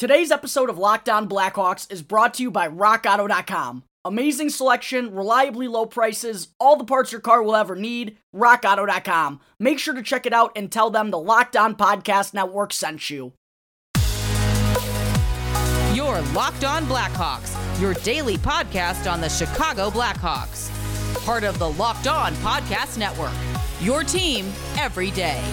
Today's episode of Locked On Blackhawks is brought to you by RockAuto.com. Amazing selection, reliably low prices, all the parts your car will ever need. RockAuto.com. Make sure to check it out and tell them the Locked On Podcast Network sent you. Your Locked On Blackhawks, your daily podcast on the Chicago Blackhawks. Part of the Locked On Podcast Network. Your team every day.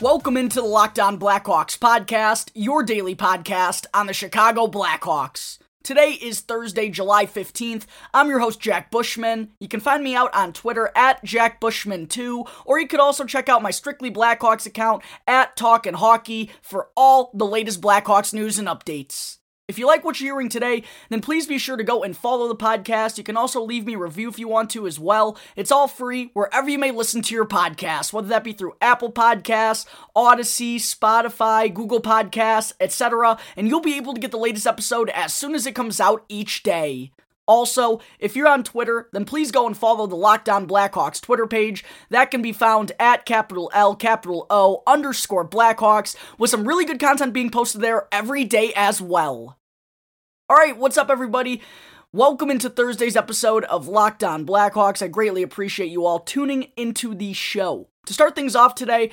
Welcome into the Locked On Blackhawks podcast, your daily podcast on the Chicago Blackhawks. Today is Thursday, July 15th. I'm your host, Jack Bushman. You can find me out on Twitter at JackBushman2, or you could also check out my Strictly Blackhawks account at Talkin' Hockey for all the latest Blackhawks news and updates. If you like what you're hearing today, then please be sure to go and follow the podcast. You can also leave me a review if you want to as well. It's all free wherever you may listen to your podcast, whether that be through Apple Podcasts, Audacy, Spotify, Google Podcasts, etc. And you'll be able to get the latest episode as soon as it comes out each day. Also, if you're on Twitter, then please go and follow the Locked On Blackhawks Twitter page. That can be found at capital L, capital O, underscore Blackhawks, with some really good content being posted there every day as well. Alright, what's up, everybody? Welcome into Thursday's episode of Locked On Blackhawks. I greatly appreciate you all tuning into the show. To start things off today,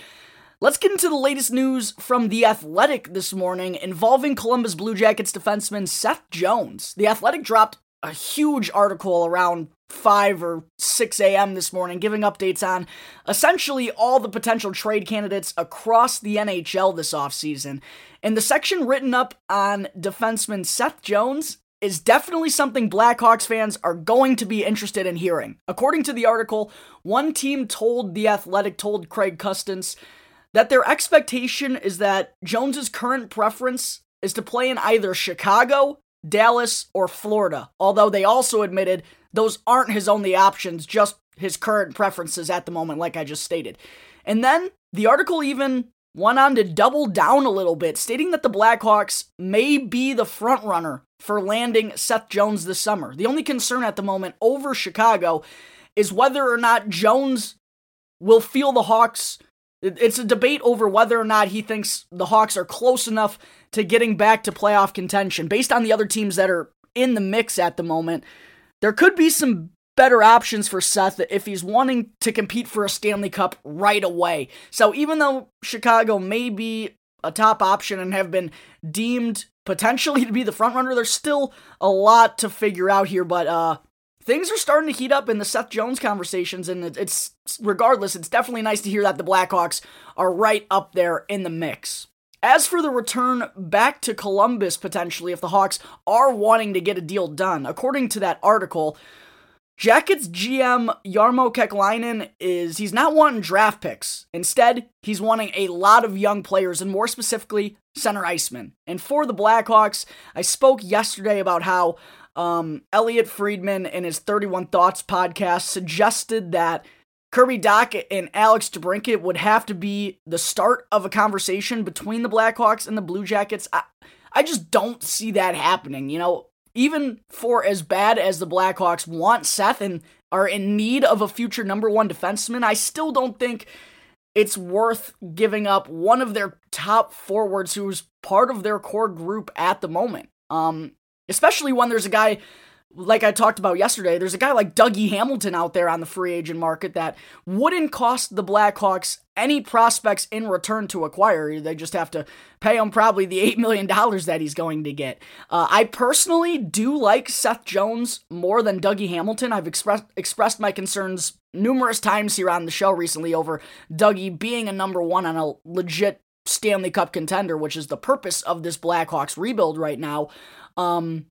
Let's get into the latest news from The Athletic this morning involving Columbus Blue Jackets defenseman Seth Jones. The Athletic dropped a huge article around 5 or 6 a.m. this morning giving updates on essentially all the potential trade candidates across the NHL this offseason. And the section written up on defenseman Seth Jones is definitely something Blackhawks fans are going to be interested in hearing. According to the article, one team told The Athletic, told Craig Custance, that their expectation is that Jones's current preference is to play in either Chicago, Dallas, or Florida, although they also admitted those aren't his only options, just his current preferences at the moment, like I just stated. And then the article even went on to double down a little bit, stating that the Blackhawks may be the frontrunner for landing Seth Jones this summer. The only concern at the moment over Chicago is whether or not Jones will feel the Hawks. It's a debate over whether or not he thinks the Hawks are close enough to getting back to playoff contention. Based on the other teams that are in the mix at the moment, there could be some better options for Seth if he's wanting to compete for a Stanley Cup right away. So even though Chicago may be a top option and have been deemed potentially to be the front runner, there's still a lot to figure out here. But uh, things are starting to heat up in the Seth Jones conversations, and it's regardless, it's definitely nice to hear that the Blackhawks are right up there in the mix. As for the return back to Columbus potentially, if the Hawks are wanting to get a deal done, according to that article, Jackets GM Jarmo Kekalainen is he's not wanting draft picks. Instead, he's wanting a lot of young players and more specifically center icemen. And for the Blackhawks, I spoke yesterday about how um, Elliotte Friedman in his 31 Thoughts podcast suggested that Kirby Dach and Alex DeBrincat would have to be the start of a conversation between the Blackhawks and the Blue Jackets. I, I just don't see that happening. You know, even for as bad as the Blackhawks want Seth and are in need of a future number one defenseman, I still don't think it's worth giving up one of their top forwards who's part of their core group at the moment. Um, especially when there's a guy like I talked about yesterday, there's a guy like Dougie Hamilton out there on the free agent market that wouldn't cost the Blackhawks any prospects in return to acquire. They just have to pay him probably the $8 million that he's going to get. Uh, I personally do like Seth Jones more than Dougie Hamilton. I've expressed expressed my concerns numerous times here on the show recently over Dougie being a number one on a legit Stanley Cup contender, which is the purpose of this Blackhawks rebuild right now. Um,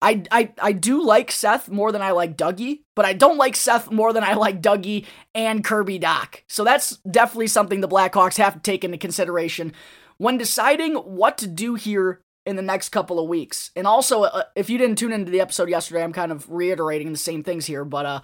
I, I I do like Seth more than I like Dougie, but I don't like Seth more than I like Dougie and Kirby Dach. So that's definitely something the Blackhawks have to take into consideration when deciding what to do here in the next couple of weeks. And also, uh, if you didn't tune into the episode yesterday, I'm kind of reiterating the same things here, but uh,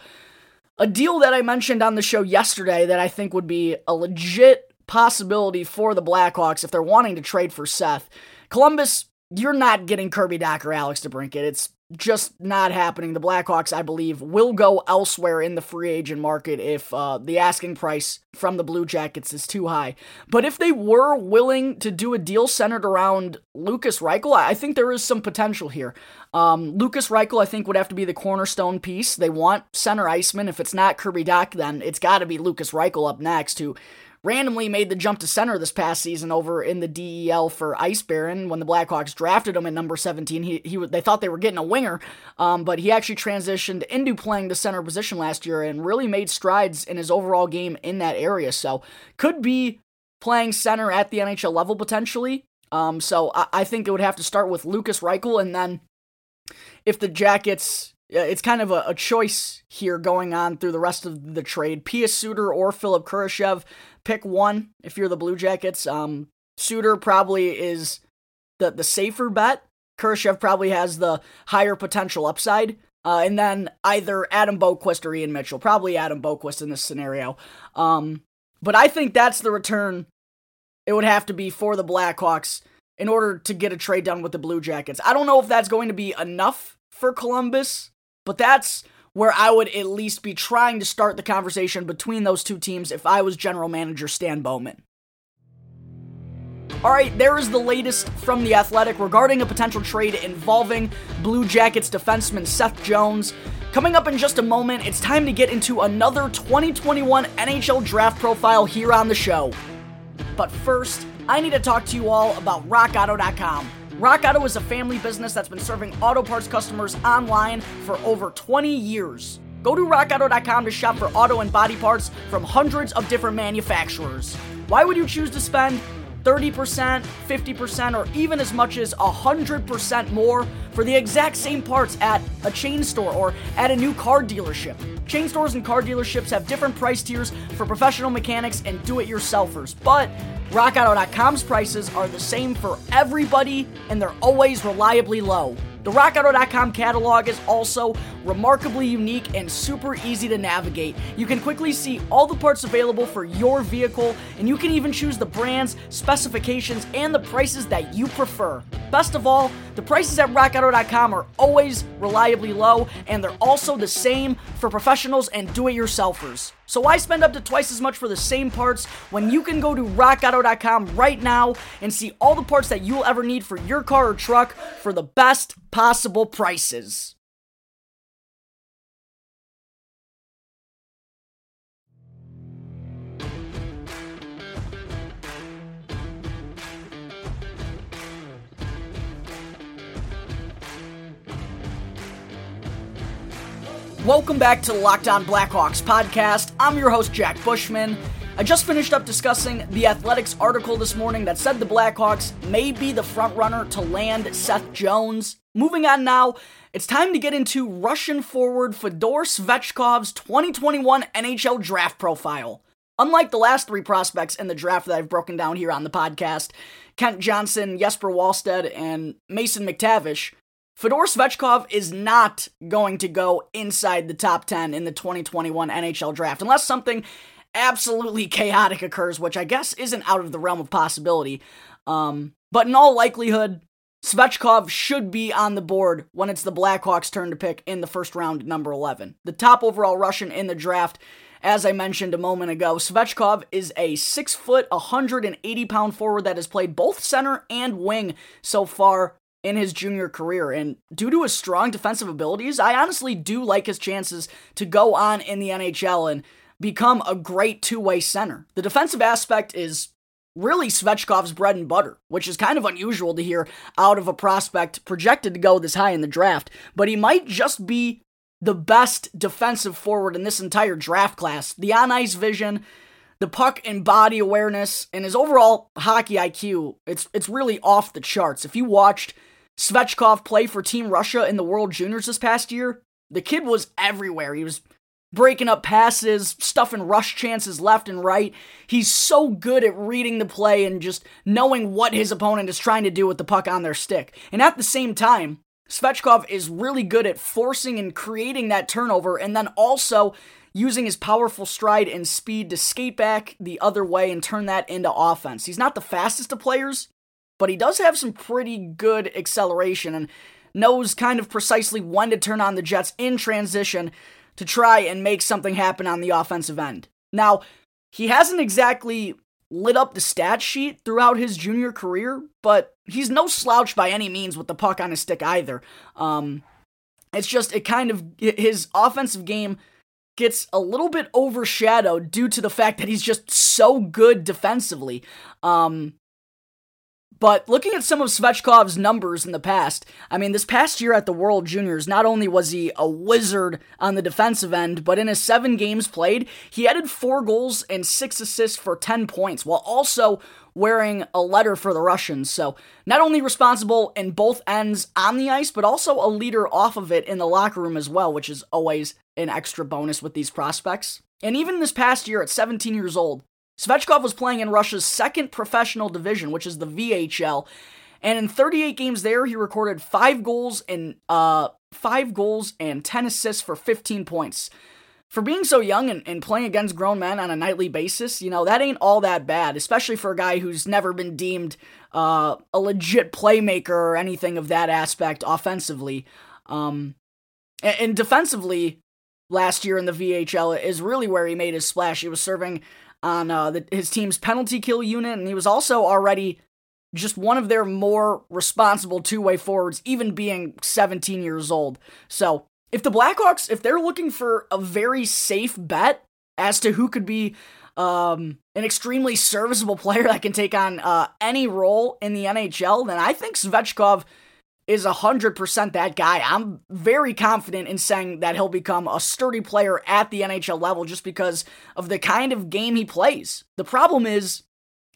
a deal that I mentioned on the show yesterday that I think would be a legit possibility for the Blackhawks if they're wanting to trade for Seth. Columbus you're not getting Kirby Dach or Alex DeBrincat. It's just not happening. The Blackhawks, I believe, will go elsewhere in the free agent market if uh, the asking price from the Blue Jackets is too high. But if they were willing to do a deal centered around Lukas Reichel, I think there is some potential here. Um, Lukas Reichel, I think, would have to be the cornerstone piece. They want center iceman. If it's not Kirby Dach, then it's got to be Lukas Reichel up next, who randomly made the jump to center this past season over in the DEL for Eisbären when the Blackhawks drafted him at number 17. He, he they thought they were getting a winger, um, but he actually transitioned into playing the center position last year and really made strides in his overall game in that area. So could be playing center at the NHL level potentially. Um, so I, I think it would have to start with Lukas Reichel, and then if the Jackets it's kind of a, a, choice here going on through the rest of the trade. Pius Suter or Philipp Kurashev. Pick one if you're the Blue Jackets. Um, Suter probably is the, the safer bet. Kurashev probably has the higher potential upside. Uh, and then either Adam Boqvist or Ian Mitchell. Probably Adam Boqvist in this scenario. Um, but I think that's the return it would have to be for the Blackhawks in order to get a trade done with the Blue Jackets. I don't know if that's going to be enough for Columbus but that's where I would at least be trying to start the conversation between those two teams if I was general manager Stan Bowman. All right, there is the latest from The Athletic regarding a potential trade involving Blue Jackets defenseman Seth Jones. Coming up in just a moment, it's time to get into another 2021 NHL draft profile here on the show. But first, I need to talk to you all about RockAuto.com. Rock Auto is a family business that's been serving auto parts customers online for over 20 years. Go to rockauto.com to shop for auto and body parts from hundreds of different manufacturers. Why would you choose to spend 30%, 50%, or even as much as 100% more for the exact same parts at a chain store or at a new car dealership? Chain stores and car dealerships have different price tiers for professional mechanics and do it yourselfers, but RockAuto.com's prices are the same for everybody and they're always reliably low. The RockAuto.com catalog is also remarkably unique and super easy to navigate. You can quickly see all the parts available for your vehicle, and you can even choose the brands, specifications, and the prices that you prefer. Best of all, the prices at RockAuto.com are always reliably low, and they're also the same for professionals and do it yourselfers. So why spend up to twice as much for the same parts when you can go to rockauto.com right now and see all the parts that you'll ever need for your car or truck for the best possible prices? Welcome back to the Locked On Blackhawks podcast. I'm your host, Jack Bushman. I just finished up discussing the Athletics article this morning that said the Blackhawks may be the frontrunner to land Seth Jones. Moving on now, it's time to get into Russian forward Fedor Svechkov's 2021 NHL draft profile. Unlike the last three prospects in the draft that I've broken down here on the podcast, Kent Johnson, Jesper Wallstedt, and Mason McTavish, Fedor Svechkov is not going to go inside the top 10 in the 2021 NHL draft unless something absolutely chaotic occurs, which I guess isn't out of the realm of possibility. Um, but in all likelihood, Svechkov should be on the board when it's the Blackhawks' turn to pick in the first round, number 11. The top overall Russian in the draft, as I mentioned a moment ago, Svechkov is a 6 foot, 180 pound forward that has played both center and wing so far in his junior career. And due to his strong defensive abilities, I honestly do like his chances to go on in the NHL and become a great two way center. The defensive aspect is really Svechkov's bread and butter, which is kind of unusual to hear out of a prospect projected to go this high in the draft, but he might just be the best defensive forward in this entire draft class. The on ice vision, the puck and body awareness, and his overall hockey IQ, it's it's really off the charts. If you watched Svechkov play for Team Russia in the World Juniors this past year, the kid was everywhere. He was breaking up passes, stuffing rush chances left and right. He's so good at reading the play and just knowing what his opponent is trying to do with the puck on their stick. And at the same time, Svechkov is really good at forcing and creating that turnover and then also using his powerful stride and speed to skate back the other way and turn that into offense. He's not the fastest of players, but he does have some pretty good acceleration. And knows kind of precisely when to turn on the Jets in transition to try and make something happen on the offensive end. Now, he hasn't exactly lit up the stat sheet throughout his junior career, but he's no slouch by any means with the puck on his stick either. Um, it's just, it kind of, his offensive game gets a little bit overshadowed due to the fact that he's just so good defensively. Um, but looking at some of Svechkov's numbers in the past, I mean, this past year at the World Juniors, not only was he a wizard on the defensive end, but in his seven games played, he added four goals and six assists for 10 points, while also wearing a letter for the Russians. So, not only responsible in both ends on the ice, but also a leader off of it in the locker room as well, which is always an extra bonus with these prospects. And even this past year at 17 years old, Svechkov was playing in Russia's second professional division, which is the VHL, and in 38 games there, he recorded five goals and uh five goals and 10 assists for 15 points. For being so young and, and playing against grown men on a nightly basis, you know, that ain't all that bad, especially for a guy who's never been deemed uh, a legit playmaker or anything of that aspect offensively. Um, and, and defensively, last year in the VHL is really where he made his splash. He was serving on uh, the, his team's penalty kill unit, and he was also already just one of their more responsible two way forwards, even being 17 years old. So, if the Blackhawks, if they're looking for a very safe bet as to who could be um, an extremely serviceable player that can take on uh, any role in the NHL, then I think Svechkov is 100% that guy. I'm very confident in saying that he'll become a sturdy player at the NHL level just because of the kind of game he plays. The problem is,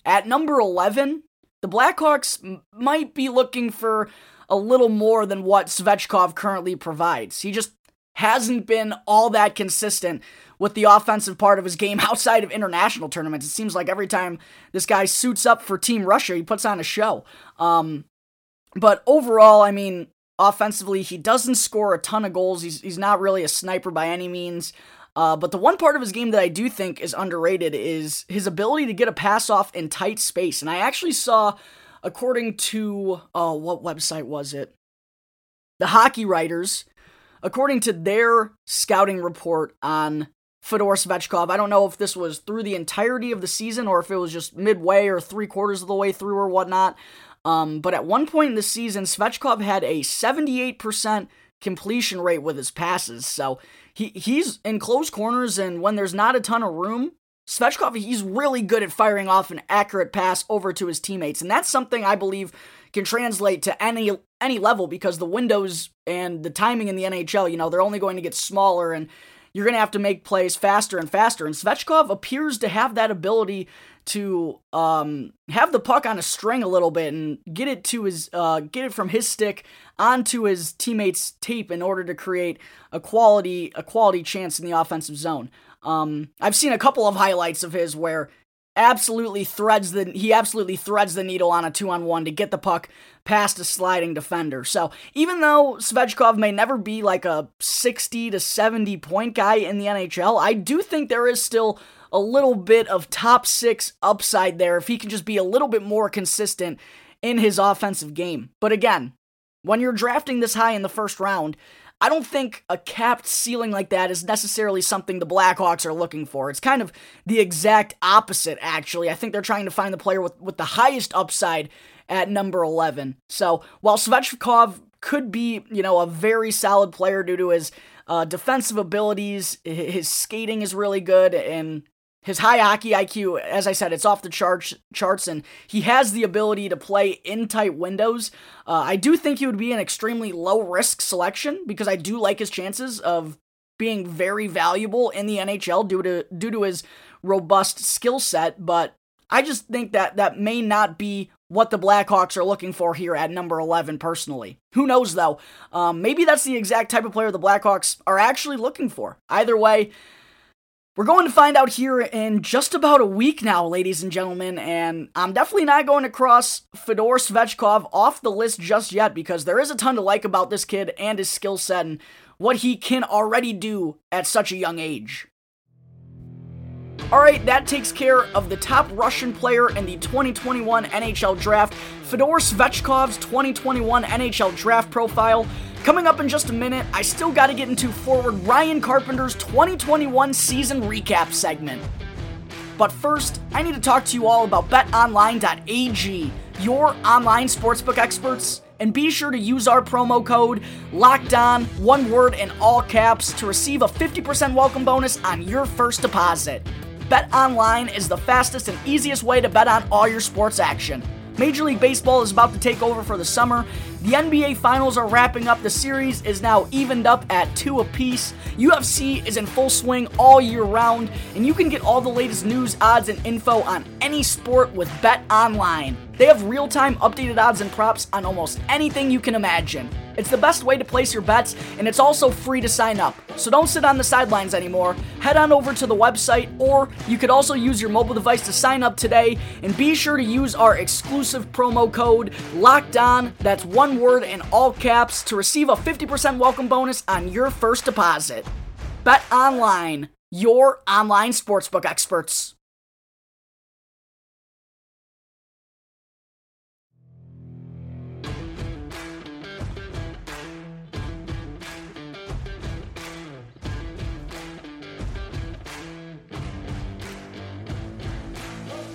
at number 11, the Blackhawks m- might be looking for a little more than what Svechkov currently provides. He just hasn't been all that consistent with the offensive part of his game outside of international tournaments. It seems like every time this guy suits up for Team Russia, he puts on a show. Um, but overall, I mean, offensively, he doesn't score a ton of goals. He's, he's not really a sniper by any means. Uh, but the one part of his game that I do think is underrated is his ability to get a pass off in tight space. And I actually saw, according to, oh, what website was it? The Hockey Writers, according to their scouting report on Fedor Svechkov, I don't know if this was through the entirety of the season or if it was just midway or three quarters of the way through or whatnot. Um, but at one point in the season, Svechkov had a 78% completion rate with his passes. So he he's in close corners, and when there's not a ton of room, Svechkov he's really good at firing off an accurate pass over to his teammates, and that's something I believe can translate to any any level because the windows and the timing in the NHL, you know, they're only going to get smaller and you're going to have to make plays faster and faster. And Svechkov appears to have that ability to um, have the puck on a string a little bit and get it to his uh, get it from his stick onto his teammates' tape in order to create a quality a quality chance in the offensive zone. Um, I've seen a couple of highlights of his where absolutely threads the he absolutely threads the needle on a two on one to get the puck past a sliding defender. So even though Svechkov may never be like a 60 to 70 point guy in the NHL, I do think there is still a little bit of top six upside there if he can just be a little bit more consistent in his offensive game. But again, when you're drafting this high in the first round, I don't think a capped ceiling like that is necessarily something the Blackhawks are looking for. It's kind of the exact opposite, actually. I think they're trying to find the player with, with the highest upside at number 11. So while Svechkov could be, you know, a very solid player due to his uh, defensive abilities, his skating is really good, and his high hockey IQ, as I said, it's off the charts, charts, and he has the ability to play in tight windows. Uh, I do think he would be an extremely low risk selection because I do like his chances of being very valuable in the NHL due to due to his robust skill set. But I just think that that may not be what the Blackhawks are looking for here at number 11 personally. Who knows though? Um, maybe that's the exact type of player the Blackhawks are actually looking for. Either way, we're going to find out here in just about a week now, ladies and gentlemen, and I'm definitely not going to cross Fedor Svechkov off the list just yet because there is a ton to like about this kid and his skill set and what he can already do at such a young age. Alright, that takes care of the top Russian player in the 2021 NHL Draft, Fedor Svechkov's 2021 NHL Draft profile. Coming up in just a minute, I still got to get into forward Ryan Carpenter's 2021 season recap segment. But first, I need to talk to you all about betonline.ag, your online sportsbook experts. And be sure to use our promo code LOCKEDON, one word in all caps, to receive a 50% welcome bonus on your first deposit. BetOnline is the fastest and easiest way to bet on all your sports action. Major League Baseball is about to take over for the summer. The NBA Finals are wrapping up. The series is now evened up at two apiece. UFC is in full swing all year round, and you can get all the latest news, odds, and info on any sport with Bet Online. They have real time updated odds and props on almost anything you can imagine. It's the best way to place your bets, and it's also free to sign up. So don't sit on the sidelines anymore. Head on over to the website, or you could also use your mobile device to sign up today. And be sure to use our exclusive promo code Locked On. That's one word in all caps to receive a 50% welcome bonus on your first deposit. Bet online, your online sportsbook experts.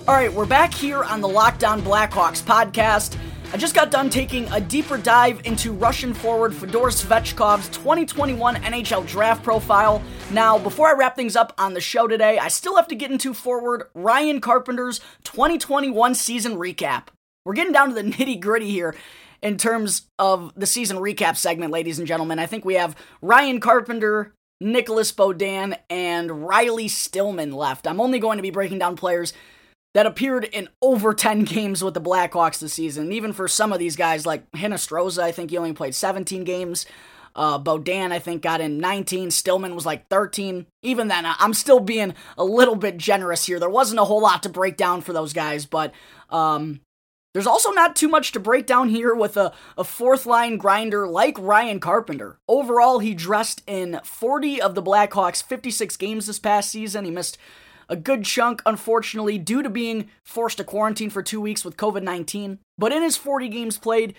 All right, we're back here on the Locked On Blackhawks podcast. I just got done taking a deeper dive into Russian forward Fedor Svechkov's 2021 NHL draft profile. Now, before I wrap things up on the show today, I still have to get into forward Ryan Carpenter's 2021 season recap. We're getting down to the nitty gritty here in terms of the season recap segment, ladies and gentlemen. I think we have Ryan Carpenter, Nicolas Beaudin, and Riley Stillman left. I'm only going to be breaking down players that appeared in over 10 games with the Blackhawks this season. Even for some of these guys, like Hinostroza, I think he only played 17 games. Uh, Beaudin, I think, got in 19. Stillman was like 13. Even then, I'm still being a little bit generous here. There wasn't a whole lot to break down for those guys, but um, there's also not too much to break down here with a, a fourth line grinder like Ryan Carpenter. Overall, he dressed in 40 of the Blackhawks' 56 games this past season. He missed a good chunk, unfortunately, due to being forced to quarantine for two weeks with COVID 19. But in his 40 games played,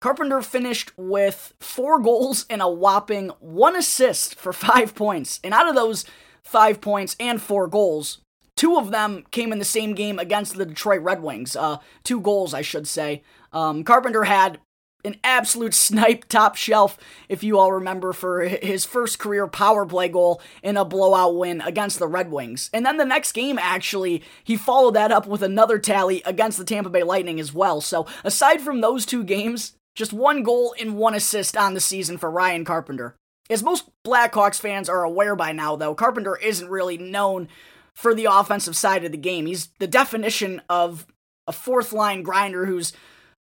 Carpenter finished with four goals and a whopping one assist for five points. And out of those five points and four goals, two of them came in the same game against the Detroit Red Wings. Uh, two goals, I should say. Um, Carpenter had an absolute snipe top shelf, if you all remember, for his first career power play goal in a blowout win against the Red Wings. And then the next game, actually, he followed that up with another tally against the Tampa Bay Lightning as well. So aside from those two games, just one goal and one assist on the season for Ryan Carpenter. As most Blackhawks fans are aware by now, though, Carpenter isn't really known for the offensive side of the game. He's the definition of a fourth line grinder who's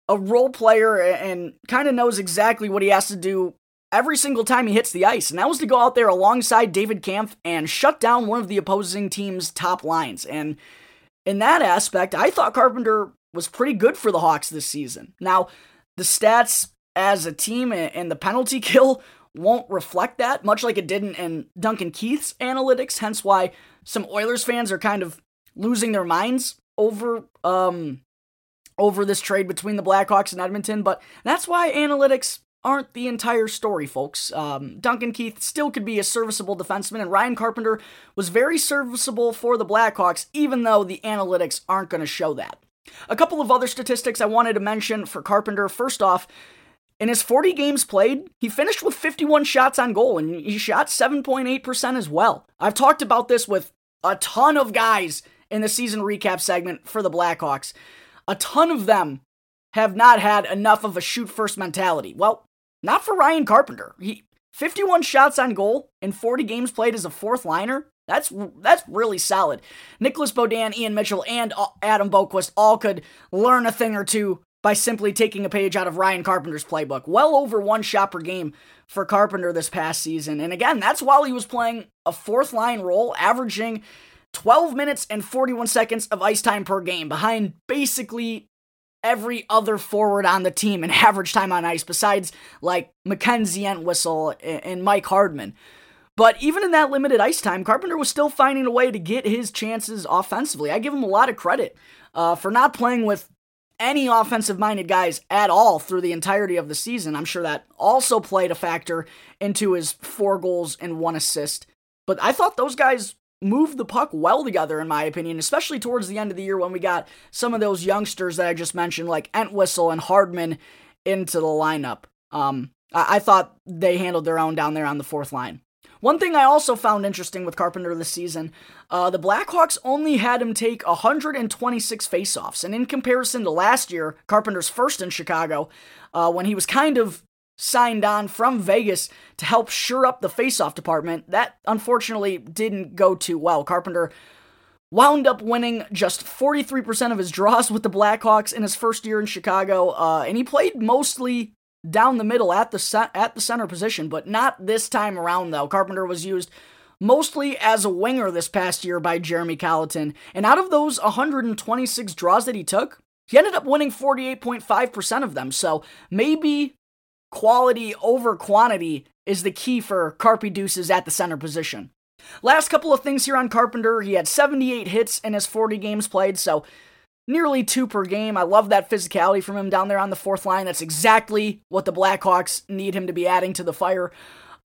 a role player and kind of knows exactly what he has to do every single time he hits the ice. And that was to go out there alongside David Kampf and shut down one of the opposing team's top lines. And in that aspect, I thought Carpenter was pretty good for the Hawks this season. Now, the stats as a team and the penalty kill won't reflect that, much like it didn't in Duncan Keith's analytics, hence why some Oilers fans are kind of losing their minds over um over this trade between the Blackhawks and Edmonton, but that's why analytics aren't the entire story, folks. Um, Duncan Keith still could be a serviceable defenseman, and Ryan Carpenter was very serviceable for the Blackhawks, even though the analytics aren't going to show that. A couple of other statistics I wanted to mention for Carpenter. First off, in his 40 games played, he finished with 51 shots on goal, and he shot 7.8% as well. I've talked about this with a ton of guys in the season recap segment for the Blackhawks a ton of them have not had enough of a shoot first mentality. Well, not for Ryan Carpenter. He 51 shots on goal in 40 games played as a fourth liner. That's that's really solid. Nicolas Beaudin, Ian Mitchell, and Adam Boqvist all could learn a thing or two by simply taking a page out of Ryan Carpenter's playbook. Well over one shot per game for Carpenter this past season. And again, that's while he was playing a fourth line role, averaging 12 minutes and 41 seconds of ice time per game, behind basically every other forward on the team in average time on ice, besides like Mackenzie Entwistle and Mike Hardman. But even in that limited ice time, Carpenter was still finding a way to get his chances offensively. I give him a lot of credit uh, for not playing with any offensive minded guys at all through the entirety of the season. I'm sure that also played a factor into his four goals and one assist. But I thought those guys moved the puck well together, in my opinion, especially towards the end of the year when we got some of those youngsters that I just mentioned, like Entwistle and Hardman, into the lineup. Um, I-, I thought they handled their own down there on the fourth line. One thing I also found interesting with Carpenter this season, uh, the Blackhawks only had him take 126 faceoffs, and in comparison to last year, Carpenter's first in Chicago, uh, when he was kind of signed on from Vegas to help shore up the faceoff department, that unfortunately didn't go too well. Carpenter wound up winning just 43% of his draws with the Blackhawks in his first year in Chicago, uh, and he played mostly down the middle at the at the center position, but not this time around though. Carpenter was used mostly as a winger this past year by Jeremy Colliton, and out of those 126 draws that he took, he ended up winning 48.5% of them. So maybe quality over quantity is the key for Carpy Deuces at the center position. Last couple of things here on Carpenter, he had 78 hits in his 40 games played, so nearly two per game. I love that physicality from him down there on the fourth line. That's exactly what the Blackhawks need him to be adding to the fire.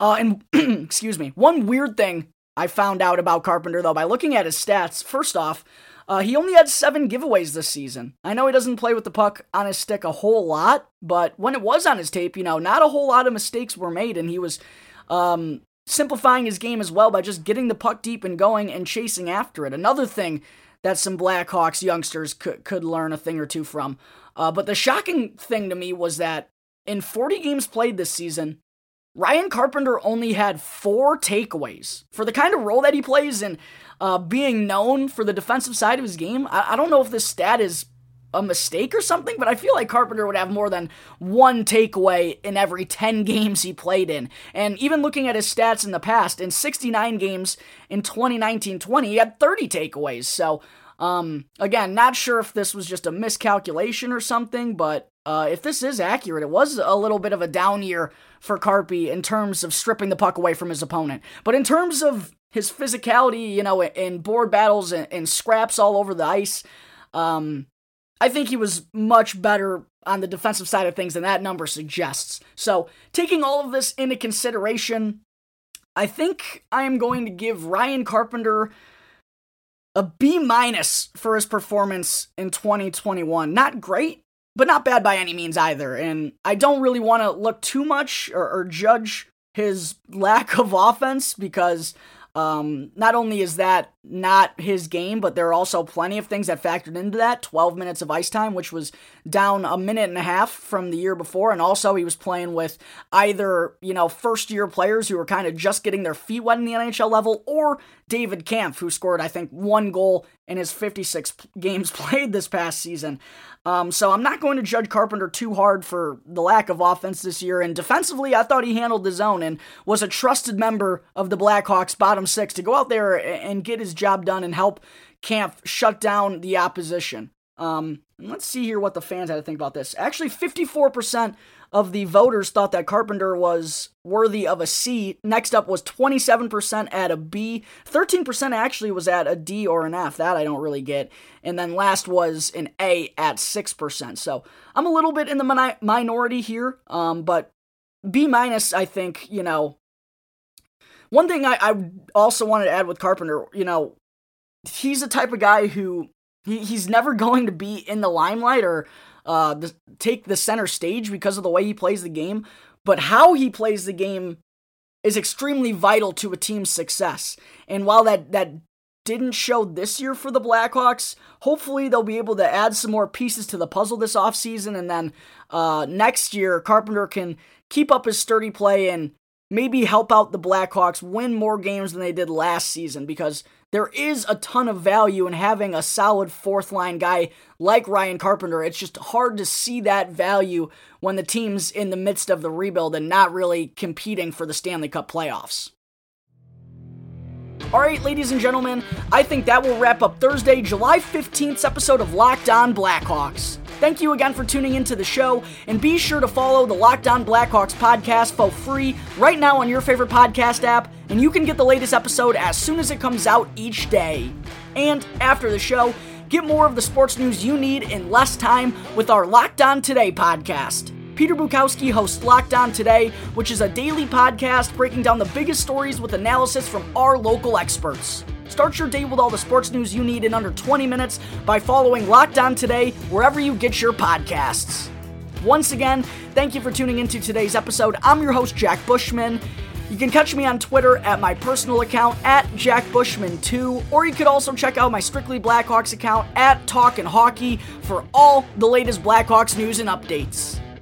Uh, and excuse me, one weird thing I found out about Carpenter though by looking at his stats. First off, uh, he only had seven giveaways this season. I know he doesn't play with the puck on his stick a whole lot, but when it was on his tape, you know, not a whole lot of mistakes were made, and he was um, simplifying his game as well by just getting the puck deep and going and chasing after it. Another thing that some Blackhawks youngsters could, could learn a thing or two from. Uh, but the shocking thing to me was that in 40 games played this season, Ryan Carpenter only had four takeaways. For the kind of role that he plays and uh, being known for the defensive side of his game, I, I don't know if this stat is a mistake or something, but I feel like Carpenter would have more than one takeaway in every 10 games he played in. And even looking at his stats in the past, in 69 games in 2019 20, he had 30 takeaways. So, um, again, not sure if this was just a miscalculation or something, but uh, if this is accurate, it was a little bit of a down year for Carpy in terms of stripping the puck away from his opponent. But in terms of his physicality, you know, in board battles and, and scraps all over the ice, um, I think he was much better on the defensive side of things than that number suggests. So, taking all of this into consideration, I think I am going to give Ryan Carpenter a B minus for his performance in 2021. Not great, but not bad by any means either. And I don't really want to look too much or, or judge his lack of offense because um, not only is that not his game, but there are also plenty of things that factored into that. 12 minutes of ice time, which was down a minute and a half from the year before. And also, he was playing with either, you know, first year players who were kind of just getting their feet wet in the NHL level, or David Kampf, who scored, I think, one goal in his 56 games played this past season. Um, so I'm not going to judge Carpenter too hard for the lack of offense this year. And defensively, I thought he handled his own and was a trusted member of the Blackhawks bottom six to go out there and get his job done and help Kampf shut down the opposition. Um, let's see here what the fans had to think about this. Actually, 54% of the voters thought that Carpenter was worthy of a C. Next up was 27% at a B. 13% actually was at a D or an F. That I don't really get. And then last was an A at 6%. So I'm a little bit in the mi- minority here. Um, but B minus, I think, you know. One thing I, I also wanted to add with Carpenter, you know, he's the type of guy who he, he's never going to be in the limelight or uh, the, take the center stage because of the way he plays the game, but how he plays the game is extremely vital to a team's success. And while that that didn't show this year for the Blackhawks, hopefully they'll be able to add some more pieces to the puzzle this offseason and then uh, next year Carpenter can keep up his sturdy play and maybe help out the Blackhawks win more games than they did last season because there is a ton of value in having a solid fourth line guy like Ryan Carpenter. It's just hard to see that value when the team's in the midst of the rebuild and not really competing for the Stanley Cup playoffs. All right, ladies and gentlemen, I think that will wrap up Thursday, July 15th episode of Locked On Blackhawks. Thank you again for tuning into the show, and be sure to follow the Locked On Blackhawks podcast for free right now on your favorite podcast app, and you can get the latest episode as soon as it comes out each day. And after the show, get more of the sports news you need in less time with our Locked On Today podcast. Peter Bukowski hosts Locked On Today, which is a daily podcast breaking down the biggest stories with analysis from our local experts. Start your day with all the sports news you need in under 20 minutes by following Locked On Today wherever you get your podcasts. Once again, thank you for tuning into today's episode. I'm your host, Jack Bushman. You can catch me on Twitter at my personal account at JackBushman2, or you could also check out my Strictly Blackhawks account at Talkin' Hockey for all the latest Blackhawks news and updates.